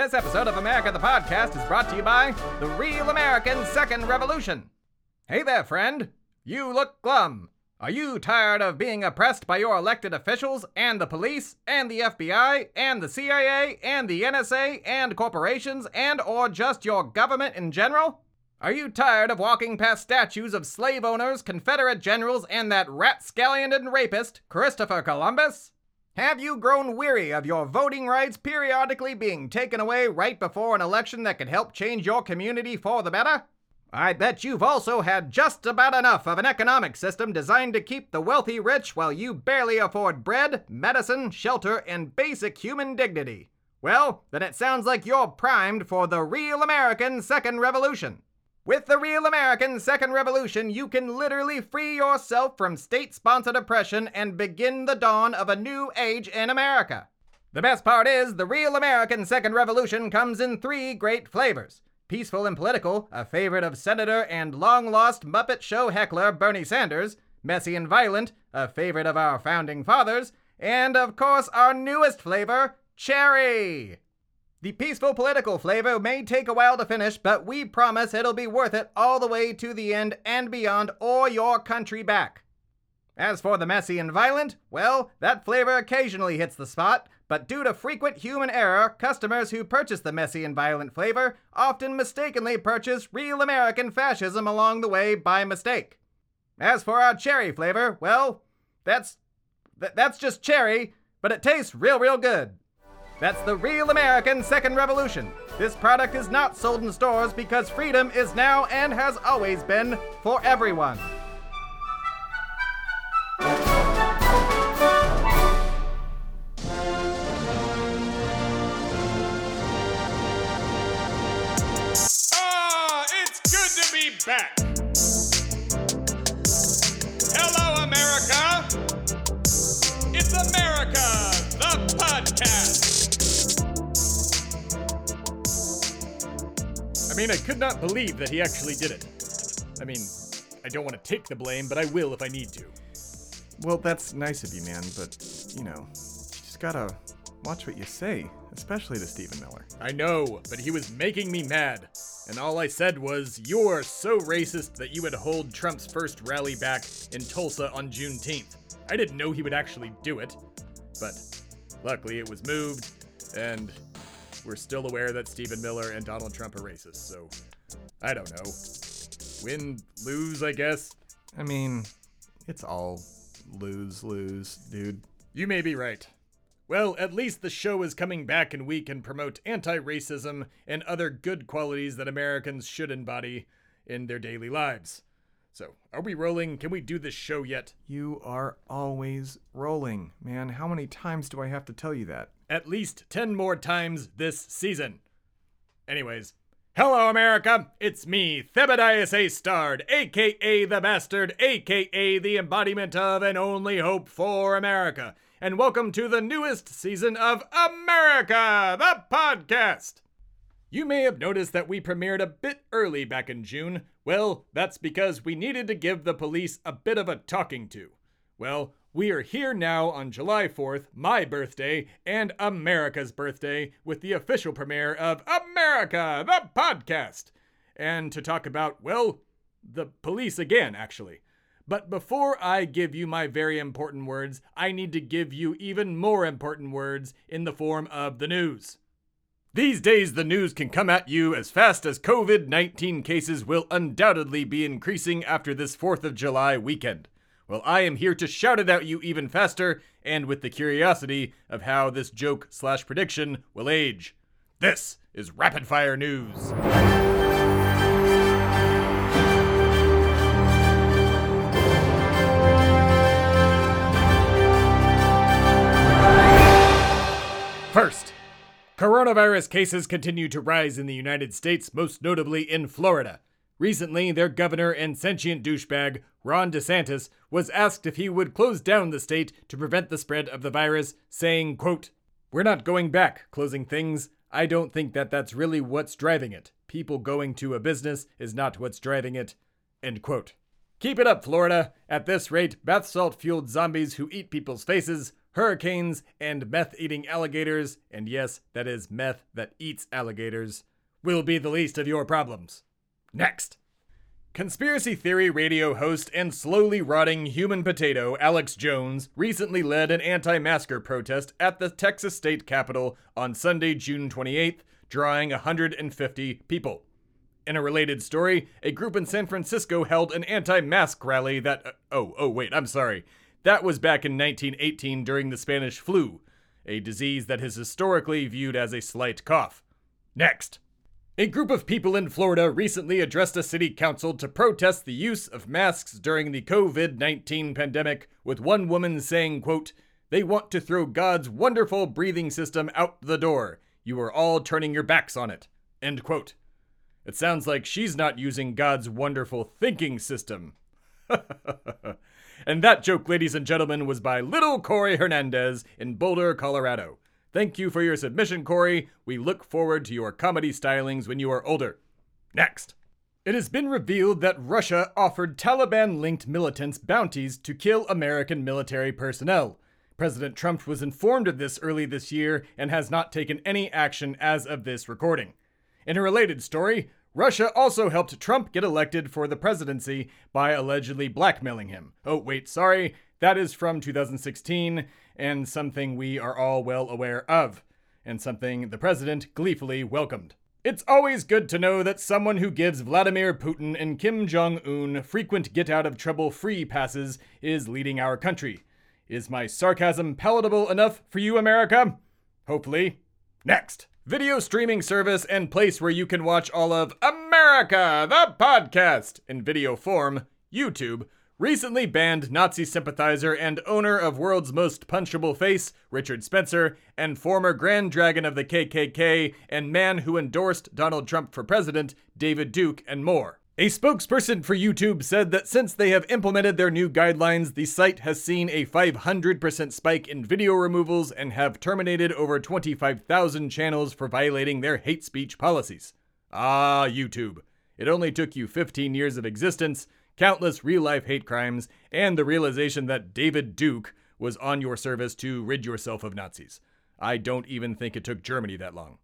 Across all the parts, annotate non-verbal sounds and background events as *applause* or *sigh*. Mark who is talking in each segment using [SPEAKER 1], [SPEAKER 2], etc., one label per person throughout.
[SPEAKER 1] This episode of America the Podcast is brought to you by the Real American Second Revolution. Hey there, friend. You look glum. Are you tired of being oppressed by your elected officials and the police and the FBI and the CIA and the NSA and corporations and or just your government in general? Are you tired of walking past statues of slave owners, Confederate generals, and that rapscallion and rapist, Christopher Columbus? Have you grown weary of your voting rights periodically being taken away right before an election that could help change your community for the better? I bet you've also had just about enough of an economic system designed to keep the wealthy rich while you barely afford bread, medicine, shelter, and basic human dignity. Well, then it sounds like you're primed for the real American Second Revolution. With the Real American Second Revolution, you can literally free yourself from state sponsored oppression and begin the dawn of a new age in America. The best part is, the Real American Second Revolution comes in three great flavors peaceful and political, a favorite of Senator and long lost Muppet Show heckler Bernie Sanders, messy and violent, a favorite of our founding fathers, and of course, our newest flavor, cherry. The peaceful political flavor may take a while to finish, but we promise it'll be worth it all the way to the end and beyond, or your country back. As for the messy and violent, well, that flavor occasionally hits the spot, but due to frequent human error, customers who purchase the messy and violent flavor often mistakenly purchase real American fascism along the way by mistake. As for our cherry flavor, well, that's th- that's just cherry, but it tastes real real good. That's the real American Second Revolution. This product is not sold in stores because freedom is now and has always been for everyone.
[SPEAKER 2] Ah, it's good to be back. Hello, America. It's America, the podcast.
[SPEAKER 3] Mean, I could not believe that he actually did it. I mean, I don't want to take the blame, but I will if I need to.
[SPEAKER 4] Well, that's nice of you, man, but, you know, you just gotta watch what you say, especially to Stephen Miller.
[SPEAKER 3] I know, but he was making me mad. And all I said was, You're so racist that you would hold Trump's first rally back in Tulsa on Juneteenth. I didn't know he would actually do it. But luckily it was moved, and we're still aware that Stephen Miller and Donald Trump are racist, so I don't know. Win, lose, I guess.
[SPEAKER 4] I mean, it's all lose lose, dude.
[SPEAKER 3] You may be right. Well, at least the show is coming back and we can promote anti racism and other good qualities that Americans should embody in their daily lives. So, are we rolling? Can we do this show yet?
[SPEAKER 4] You are always rolling, man. How many times do I have to tell you that?
[SPEAKER 3] At least 10 more times this season. Anyways, hello, America! It's me, Thebadias A. Stard, aka the Bastard, aka the embodiment of and only hope for America. And welcome to the newest season of America, the podcast! You may have noticed that we premiered a bit early back in June. Well, that's because we needed to give the police a bit of a talking to. Well, we are here now on July 4th, my birthday, and America's birthday, with the official premiere of America, the podcast. And to talk about, well, the police again, actually. But before I give you my very important words, I need to give you even more important words in the form of the news. These days, the news can come at you as fast as COVID 19 cases will undoubtedly be increasing after this 4th of July weekend. Well, I am here to shout it at you even faster and with the curiosity of how this joke slash prediction will age. This is Rapid Fire News. First, coronavirus cases continue to rise in the United States, most notably in Florida. Recently, their governor and sentient douchebag, Ron DeSantis, was asked if he would close down the state to prevent the spread of the virus, saying, quote, We're not going back, closing things. I don't think that that's really what's driving it. People going to a business is not what's driving it. End quote. Keep it up, Florida. At this rate, bath salt fueled zombies who eat people's faces hurricanes, and meth eating alligators, and yes, that is meth that eats alligators, will be the least of your problems. Next. Conspiracy theory radio host and slowly rotting human potato Alex Jones recently led an anti masker protest at the Texas state capitol on Sunday, June 28th, drawing 150 people. In a related story, a group in San Francisco held an anti mask rally that. Uh, oh, oh, wait, I'm sorry. That was back in 1918 during the Spanish flu, a disease that is historically viewed as a slight cough. Next. A group of people in Florida recently addressed a city council to protest the use of masks during the COVID-19 pandemic, with one woman saying, quote, "They want to throw God's wonderful breathing system out the door. You are all turning your backs on it." End quote. It sounds like she's not using God's wonderful thinking system. *laughs* and that joke, ladies and gentlemen, was by Little Corey Hernandez in Boulder, Colorado. Thank you for your submission, Corey. We look forward to your comedy stylings when you are older. Next. It has been revealed that Russia offered Taliban linked militants bounties to kill American military personnel. President Trump was informed of this early this year and has not taken any action as of this recording. In a related story, Russia also helped Trump get elected for the presidency by allegedly blackmailing him. Oh, wait, sorry, that is from 2016 and something we are all well aware of, and something the president gleefully welcomed. It's always good to know that someone who gives Vladimir Putin and Kim Jong un frequent get out of trouble free passes is leading our country. Is my sarcasm palatable enough for you, America? Hopefully. Next. Video streaming service and place where you can watch all of America, the podcast, in video form, YouTube recently banned Nazi sympathizer and owner of World's Most Punchable Face, Richard Spencer, and former Grand Dragon of the KKK and man who endorsed Donald Trump for president, David Duke, and more. A spokesperson for YouTube said that since they have implemented their new guidelines, the site has seen a 500% spike in video removals and have terminated over 25,000 channels for violating their hate speech policies. Ah, YouTube. It only took you 15 years of existence, countless real life hate crimes, and the realization that David Duke was on your service to rid yourself of Nazis. I don't even think it took Germany that long.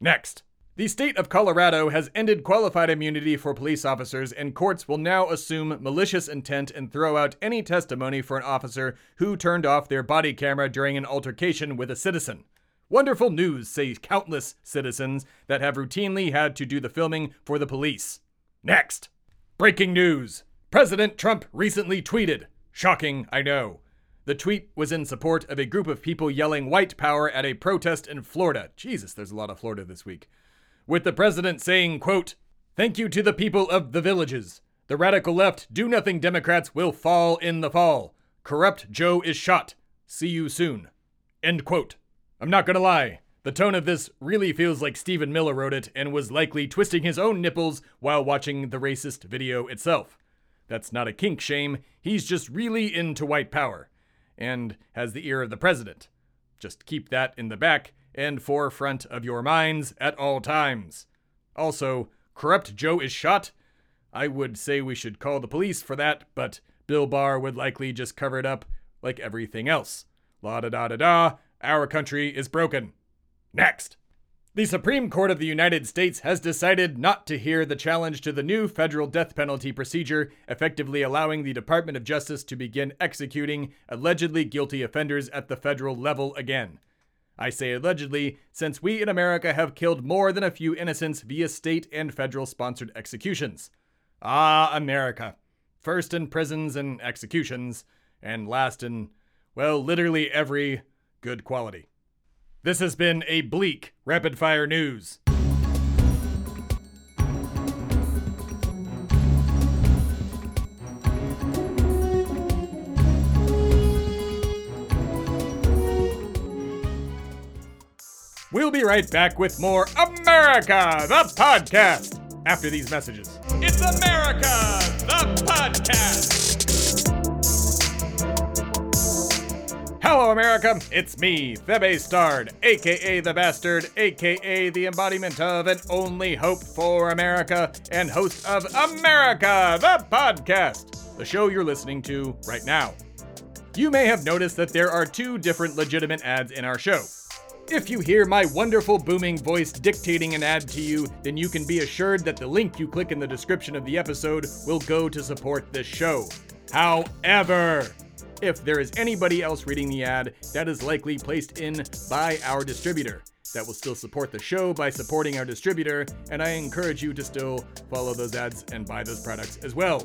[SPEAKER 3] Next. The state of Colorado has ended qualified immunity for police officers, and courts will now assume malicious intent and throw out any testimony for an officer who turned off their body camera during an altercation with a citizen. Wonderful news, say countless citizens that have routinely had to do the filming for the police. Next. Breaking news President Trump recently tweeted. Shocking, I know. The tweet was in support of a group of people yelling white power at a protest in Florida. Jesus, there's a lot of Florida this week. With the president saying, quote, Thank you to the people of the villages. The radical left, do nothing Democrats will fall in the fall. Corrupt Joe is shot. See you soon. End quote. I'm not gonna lie. The tone of this really feels like Stephen Miller wrote it and was likely twisting his own nipples while watching the racist video itself. That's not a kink shame. He's just really into white power and has the ear of the president. Just keep that in the back and forefront of your minds at all times. Also, corrupt Joe is shot. I would say we should call the police for that, but Bill Barr would likely just cover it up like everything else. La da da da da, our country is broken. Next. The Supreme Court of the United States has decided not to hear the challenge to the new federal death penalty procedure, effectively allowing the Department of Justice to begin executing allegedly guilty offenders at the federal level again. I say allegedly, since we in America have killed more than a few innocents via state and federal sponsored executions. Ah, America. First in prisons and executions, and last in, well, literally every good quality. This has been a bleak rapid fire news. We'll be right back with more America, the podcast, after these messages.
[SPEAKER 2] It's America, the podcast.
[SPEAKER 3] Hello, America. It's me, Thebe Stard, aka the Bastard, aka the embodiment of and only hope for America, and host of America, the podcast, the show you're listening to right now. you may have noticed that there are two different legitimate ads in our show. If you hear my wonderful booming voice dictating an ad to you, then you can be assured that the link you click in the description of the episode will go to support this show. However, if there is anybody else reading the ad, that is likely placed in by our distributor. That will still support the show by supporting our distributor, and I encourage you to still follow those ads and buy those products as well.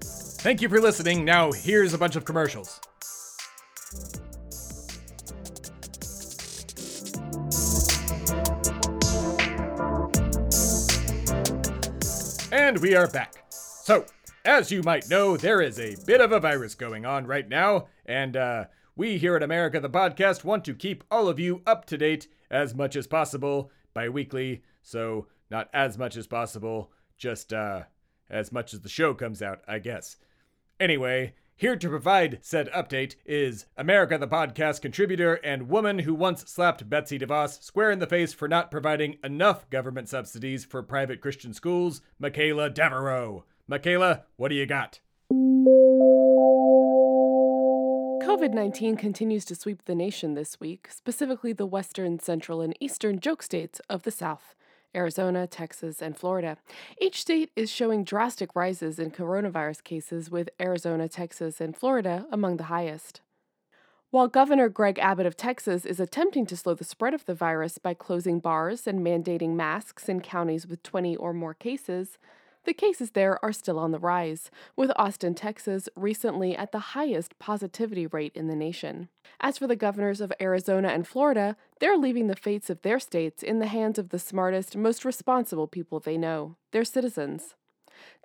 [SPEAKER 3] Thank you for listening. Now, here's a bunch of commercials. And we are back. So, as you might know, there is a bit of a virus going on right now, and uh, we here at America the Podcast want to keep all of you up to date as much as possible bi weekly. So, not as much as possible, just uh, as much as the show comes out, I guess. Anyway, here to provide said update is America the Podcast contributor and woman who once slapped Betsy DeVos square in the face for not providing enough government subsidies for private Christian schools, Michaela Devereaux. Michaela, what do you got?
[SPEAKER 5] COVID 19 continues to sweep the nation this week, specifically the western, central, and eastern joke states of the South. Arizona, Texas, and Florida. Each state is showing drastic rises in coronavirus cases, with Arizona, Texas, and Florida among the highest. While Governor Greg Abbott of Texas is attempting to slow the spread of the virus by closing bars and mandating masks in counties with 20 or more cases, the cases there are still on the rise, with Austin, Texas recently at the highest positivity rate in the nation. As for the governors of Arizona and Florida, they're leaving the fates of their states in the hands of the smartest, most responsible people they know, their citizens.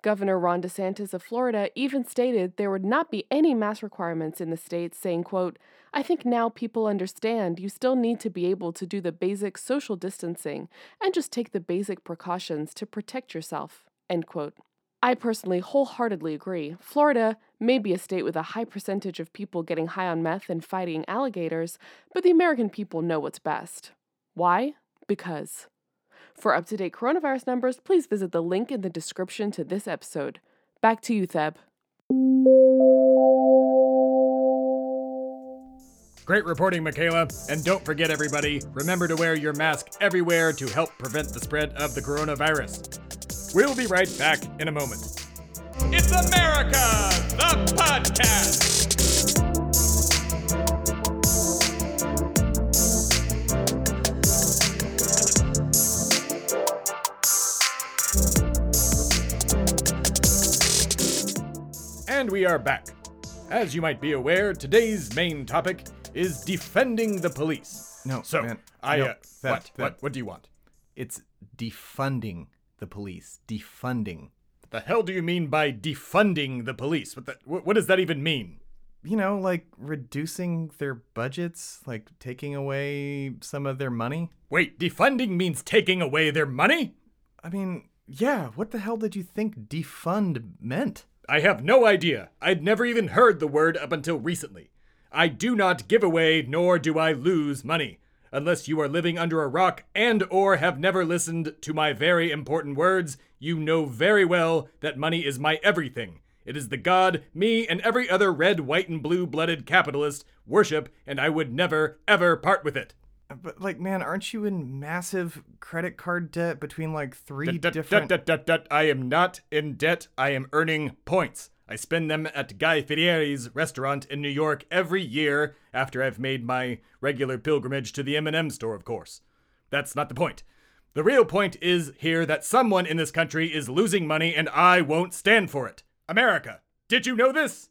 [SPEAKER 5] Governor Ron DeSantis of Florida even stated there would not be any mask requirements in the state, saying, quote, I think now people understand you still need to be able to do the basic social distancing and just take the basic precautions to protect yourself. End quote. I personally wholeheartedly agree. Florida may be a state with a high percentage of people getting high on meth and fighting alligators, but the American people know what's best. Why? Because. For up to date coronavirus numbers, please visit the link in the description to this episode. Back to you, Theb.
[SPEAKER 3] Great reporting, Michaela. And don't forget, everybody, remember to wear your mask everywhere to help prevent the spread of the coronavirus. We'll be right back in a moment.
[SPEAKER 2] It's America, the podcast.
[SPEAKER 3] And we are back. As you might be aware, today's main topic is defending the police.
[SPEAKER 4] No,
[SPEAKER 3] So,
[SPEAKER 4] man,
[SPEAKER 3] I
[SPEAKER 4] no,
[SPEAKER 3] uh,
[SPEAKER 4] that-
[SPEAKER 3] what?
[SPEAKER 4] that-
[SPEAKER 3] What? What do you want?
[SPEAKER 4] It's defunding the police. Defunding.
[SPEAKER 3] What the hell do you mean by defunding the police? What, the, what, what does that even mean?
[SPEAKER 4] You know, like reducing their budgets, like taking away some of their money.
[SPEAKER 3] Wait, defunding means taking away their money?
[SPEAKER 4] I mean, yeah, what the hell did you think defund meant?
[SPEAKER 3] I have no idea. I'd never even heard the word up until recently. I do not give away nor do I lose money. Unless you are living under a rock and or have never listened to my very important words, you know very well that money is my everything. It is the god me and every other red, white and blue-blooded capitalist worship and I would never ever part with it.
[SPEAKER 4] But like, man, aren't you in massive credit card debt between like three
[SPEAKER 3] Dut, dut,
[SPEAKER 4] different?
[SPEAKER 3] I am not in debt. I am earning points. I spend them at Guy Fieri's restaurant in New York every year after I've made my regular pilgrimage to the M&M store, of course. That's not the point. The real point is here that someone in this country is losing money and I won't stand for it. America, did you know this?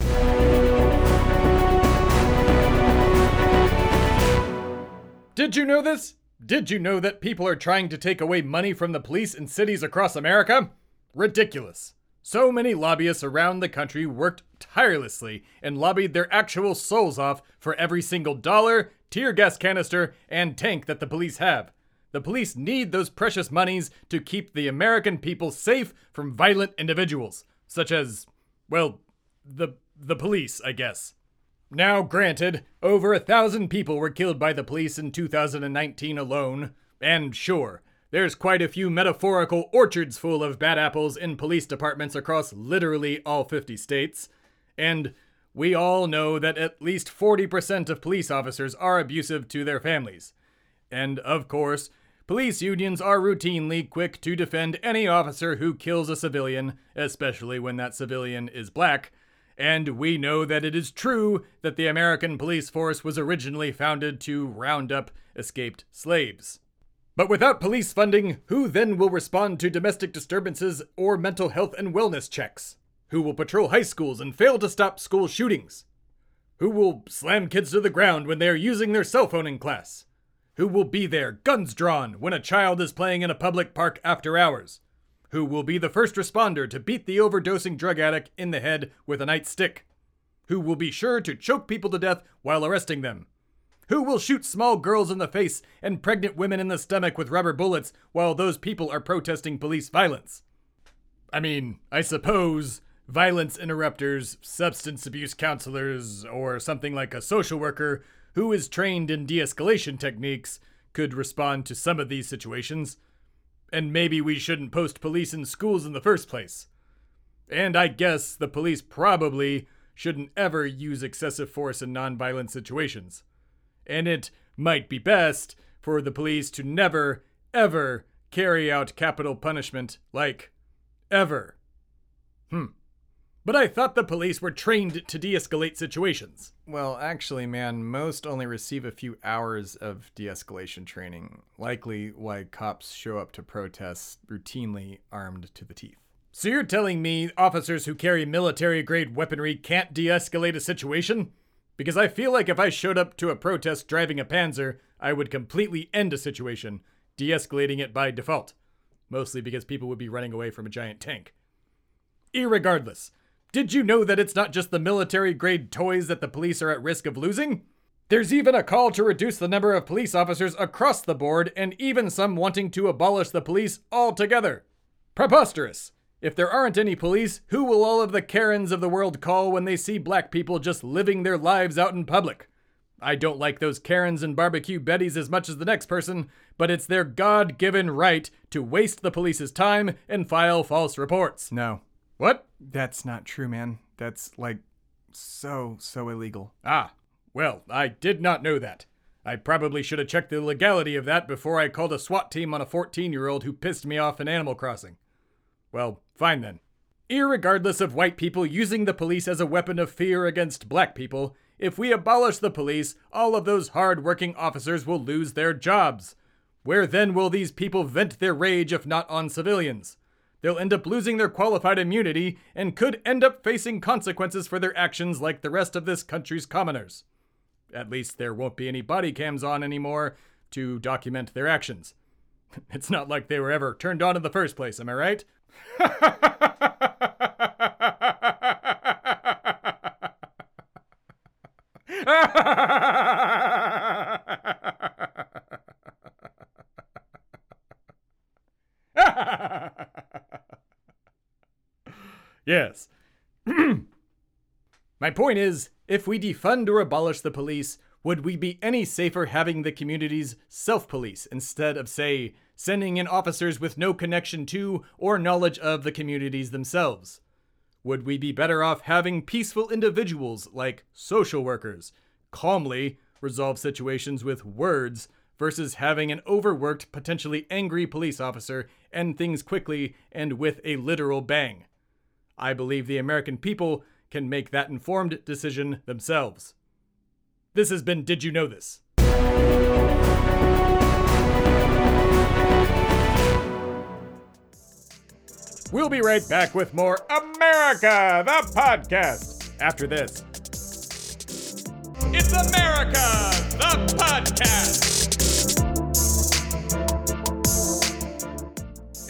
[SPEAKER 3] Did you know this? Did you know that people are trying to take away money from the police in cities across America? Ridiculous. So many lobbyists around the country worked tirelessly and lobbied their actual souls off for every single dollar, tear gas canister, and tank that the police have. The police need those precious monies to keep the American people safe from violent individuals, such as, well, the the police, I guess. Now, granted, over a thousand people were killed by the police in 2019 alone, and sure, there's quite a few metaphorical orchards full of bad apples in police departments across literally all 50 states. And we all know that at least 40% of police officers are abusive to their families. And of course, police unions are routinely quick to defend any officer who kills a civilian, especially when that civilian is black. And we know that it is true that the American police force was originally founded to round up escaped slaves. But without police funding, who then will respond to domestic disturbances or mental health and wellness checks? Who will patrol high schools and fail to stop school shootings? Who will slam kids to the ground when they are using their cell phone in class? Who will be there, guns drawn, when a child is playing in a public park after hours? Who will be the first responder to beat the overdosing drug addict in the head with a nightstick? Who will be sure to choke people to death while arresting them? Who will shoot small girls in the face and pregnant women in the stomach with rubber bullets while those people are protesting police violence? I mean, I suppose violence interrupters, substance abuse counselors, or something like a social worker who is trained in de escalation techniques could respond to some of these situations. And maybe we shouldn't post police in schools in the first place. And I guess the police probably shouldn't ever use excessive force in nonviolent situations and it might be best for the police to never, ever carry out capital punishment, like, ever. Hmm. But I thought the police were trained to de escalate situations.
[SPEAKER 4] Well, actually, man, most only receive a few hours of de escalation training, likely why cops show up to protests routinely armed to the teeth.
[SPEAKER 3] So you're telling me officers who carry military grade weaponry can't de escalate a situation? Because I feel like if I showed up to a protest driving a Panzer, I would completely end a situation, de escalating it by default. Mostly because people would be running away from a giant tank. Irregardless, did you know that it's not just the military grade toys that the police are at risk of losing? There's even a call to reduce the number of police officers across the board, and even some wanting to abolish the police altogether. Preposterous! If there aren't any police, who will all of the Karens of the world call when they see black people just living their lives out in public? I don't like those Karens and barbecue Bettys as much as the next person, but it's their God given right to waste the police's time and file false reports.
[SPEAKER 4] No,
[SPEAKER 3] What?
[SPEAKER 4] that's not true, man. That's like so, so illegal.
[SPEAKER 3] Ah, well, I did not know that. I probably should have checked the legality of that before I called a SWAT team on a 14 year old who pissed me off in Animal Crossing. Well, fine then. Irregardless of white people using the police as a weapon of fear against black people, if we abolish the police, all of those hard working officers will lose their jobs. Where then will these people vent their rage if not on civilians? They'll end up losing their qualified immunity and could end up facing consequences for their actions like the rest of this country's commoners. At least there won't be any body cams on anymore to document their actions. *laughs* It's not like they were ever turned on in the first place, am I right? *laughs* yes. *clears throat* My point is if we defund or abolish the police, would we be any safer having the communities self police instead of, say, sending in officers with no connection to or knowledge of the communities themselves? Would we be better off having peaceful individuals like social workers calmly resolve situations with words versus having an overworked, potentially angry police officer end things quickly and with a literal bang? I believe the American people can make that informed decision themselves. This has been Did You Know This? We'll be right back with more America, the podcast, after this.
[SPEAKER 2] It's America, the podcast.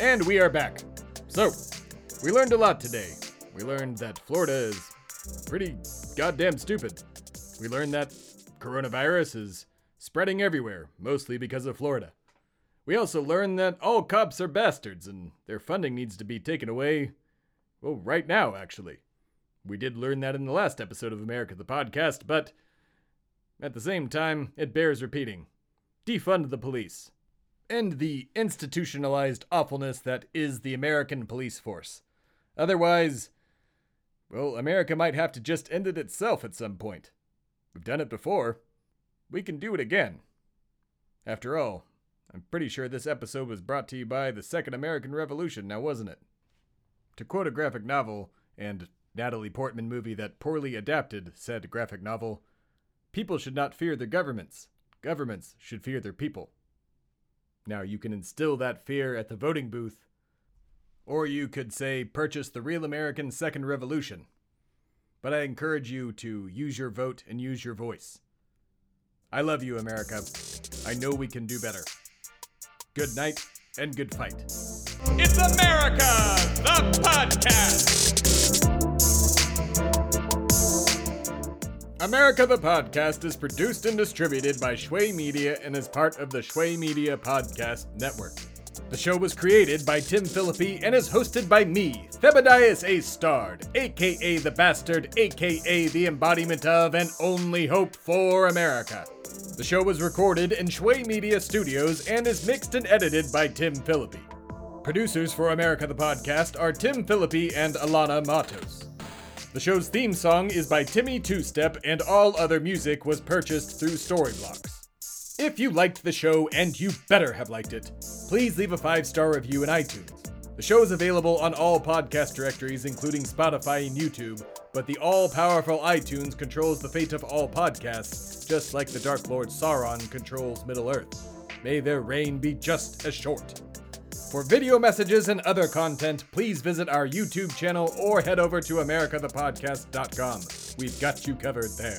[SPEAKER 3] And we are back. So, we learned a lot today. We learned that Florida is pretty goddamn stupid. We learned that coronavirus is spreading everywhere, mostly because of Florida. We also learned that all cops are bastards and their funding needs to be taken away, well, right now, actually. We did learn that in the last episode of America the Podcast, but at the same time, it bears repeating. Defund the police. End the institutionalized awfulness that is the American police force. Otherwise, well, America might have to just end it itself at some point. We've done it before. We can do it again. After all, I'm pretty sure this episode was brought to you by the Second American Revolution, now wasn't it? To quote a graphic novel and Natalie Portman movie that poorly adapted said graphic novel, people should not fear their governments. Governments should fear their people. Now, you can instill that fear at the voting booth, or you could say purchase the Real American Second Revolution. But I encourage you to use your vote and use your voice. I love you, America. I know we can do better. Good night and good fight.
[SPEAKER 2] It's America, the podcast.
[SPEAKER 3] America the Podcast is produced and distributed by Shway Media and is part of the Shway Media Podcast Network. The show was created by Tim Philippi and is hosted by me, Thebadias A. Stard, aka The Bastard, aka the embodiment of and only hope for America. The show was recorded in Shway Media Studios and is mixed and edited by Tim Philippi. Producers for America the Podcast are Tim Philippi and Alana Matos. The show's theme song is by Timmy Two Step, and all other music was purchased through Storyblocks. If you liked the show, and you better have liked it, please leave a five star review in iTunes. The show is available on all podcast directories, including Spotify and YouTube, but the all powerful iTunes controls the fate of all podcasts, just like the Dark Lord Sauron controls Middle Earth. May their reign be just as short. For video messages and other content, please visit our YouTube channel or head over to americathepodcast.com. We've got you covered there.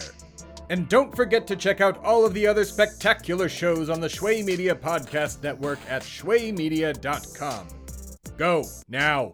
[SPEAKER 3] And don't forget to check out all of the other spectacular shows on the Shway Media Podcast Network at shwaymedia.com. Go now.